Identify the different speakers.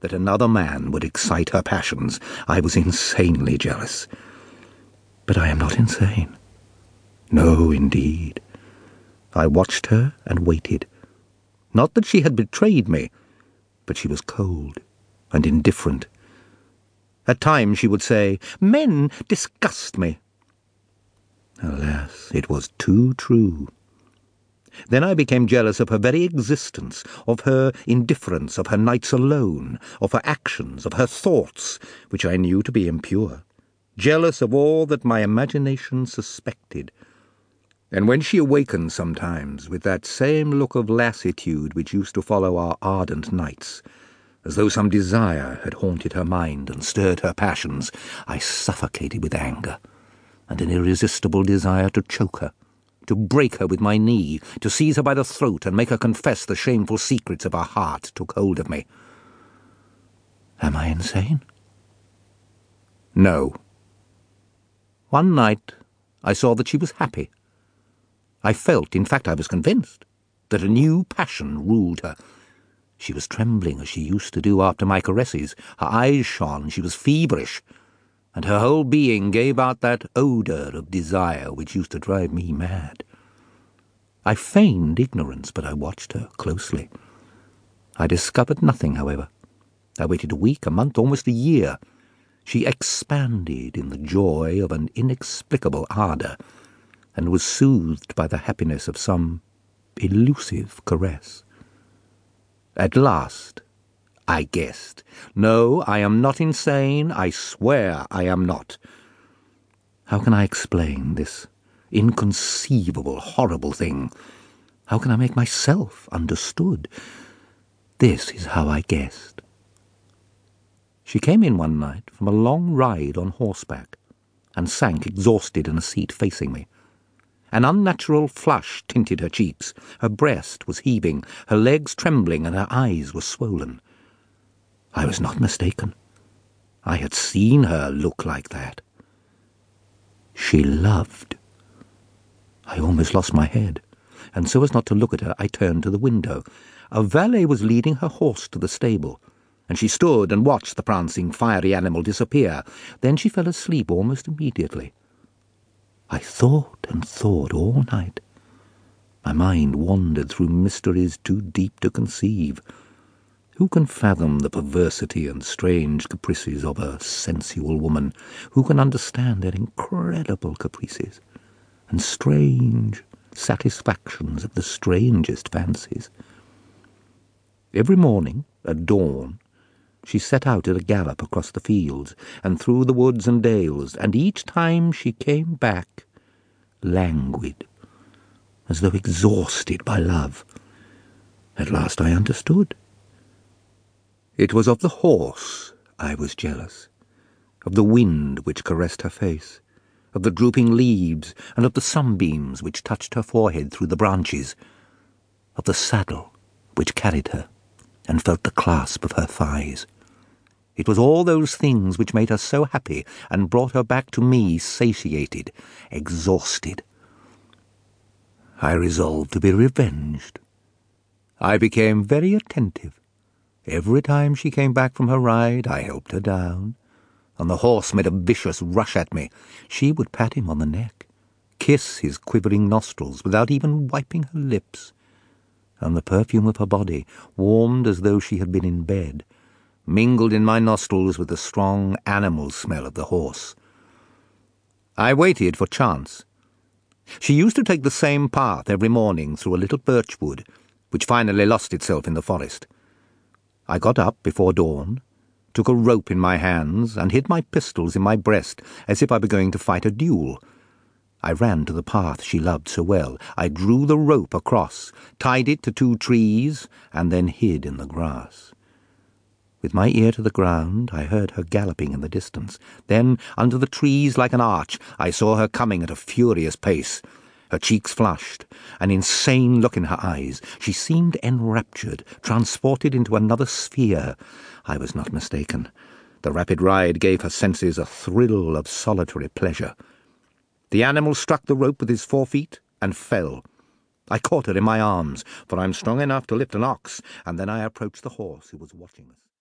Speaker 1: that another man would excite her passions. I was insanely jealous. But I am not insane. No, indeed. I watched her and waited. Not that she had betrayed me, but she was cold and indifferent. At times she would say, Men disgust me. Alas, it was too true. Then I became jealous of her very existence, of her indifference, of her nights alone, of her actions, of her thoughts, which I knew to be impure, jealous of all that my imagination suspected. And when she awakened sometimes with that same look of lassitude which used to follow our ardent nights, as though some desire had haunted her mind and stirred her passions, I suffocated with anger and an irresistible desire to choke her to break her with my knee, to seize her by the throat and make her confess the shameful secrets of her heart took hold of me. Am I insane? No. One night I saw that she was happy. I felt, in fact I was convinced, that a new passion ruled her. She was trembling as she used to do after my caresses. Her eyes shone, she was feverish and her whole being gave out that odour of desire which used to drive me mad. I feigned ignorance, but I watched her closely. I discovered nothing, however. I waited a week, a month, almost a year. She expanded in the joy of an inexplicable ardour, and was soothed by the happiness of some elusive caress. At last, I guessed. No, I am not insane. I swear I am not. How can I explain this inconceivable, horrible thing? How can I make myself understood? This is how I guessed. She came in one night from a long ride on horseback and sank exhausted in a seat facing me. An unnatural flush tinted her cheeks. Her breast was heaving, her legs trembling, and her eyes were swollen. I was not mistaken. I had seen her look like that. She loved. I almost lost my head, and so as not to look at her, I turned to the window. A valet was leading her horse to the stable, and she stood and watched the prancing, fiery animal disappear. Then she fell asleep almost immediately. I thought and thought all night. My mind wandered through mysteries too deep to conceive. Who can fathom the perversity and strange caprices of a sensual woman? Who can understand their incredible caprices and strange satisfactions of the strangest fancies? Every morning, at dawn, she set out at a gallop across the fields and through the woods and dales, and each time she came back languid, as though exhausted by love. At last I understood. It was of the horse I was jealous, of the wind which caressed her face, of the drooping leaves, and of the sunbeams which touched her forehead through the branches, of the saddle which carried her and felt the clasp of her thighs. It was all those things which made her so happy and brought her back to me satiated, exhausted. I resolved to be revenged. I became very attentive Every time she came back from her ride, I helped her down, and the horse made a vicious rush at me. She would pat him on the neck, kiss his quivering nostrils without even wiping her lips, and the perfume of her body, warmed as though she had been in bed, mingled in my nostrils with the strong animal smell of the horse. I waited for chance. She used to take the same path every morning through a little birch wood, which finally lost itself in the forest. I got up before dawn, took a rope in my hands, and hid my pistols in my breast as if I were going to fight a duel. I ran to the path she loved so well. I drew the rope across, tied it to two trees, and then hid in the grass. With my ear to the ground, I heard her galloping in the distance. Then, under the trees like an arch, I saw her coming at a furious pace. Her cheeks flushed, an insane look in her eyes. She seemed enraptured, transported into another sphere. I was not mistaken. The rapid ride gave her senses a thrill of solitary pleasure. The animal struck the rope with his forefeet and fell. I caught her in my arms, for I am strong enough to lift an ox, and then I approached the horse who was watching us.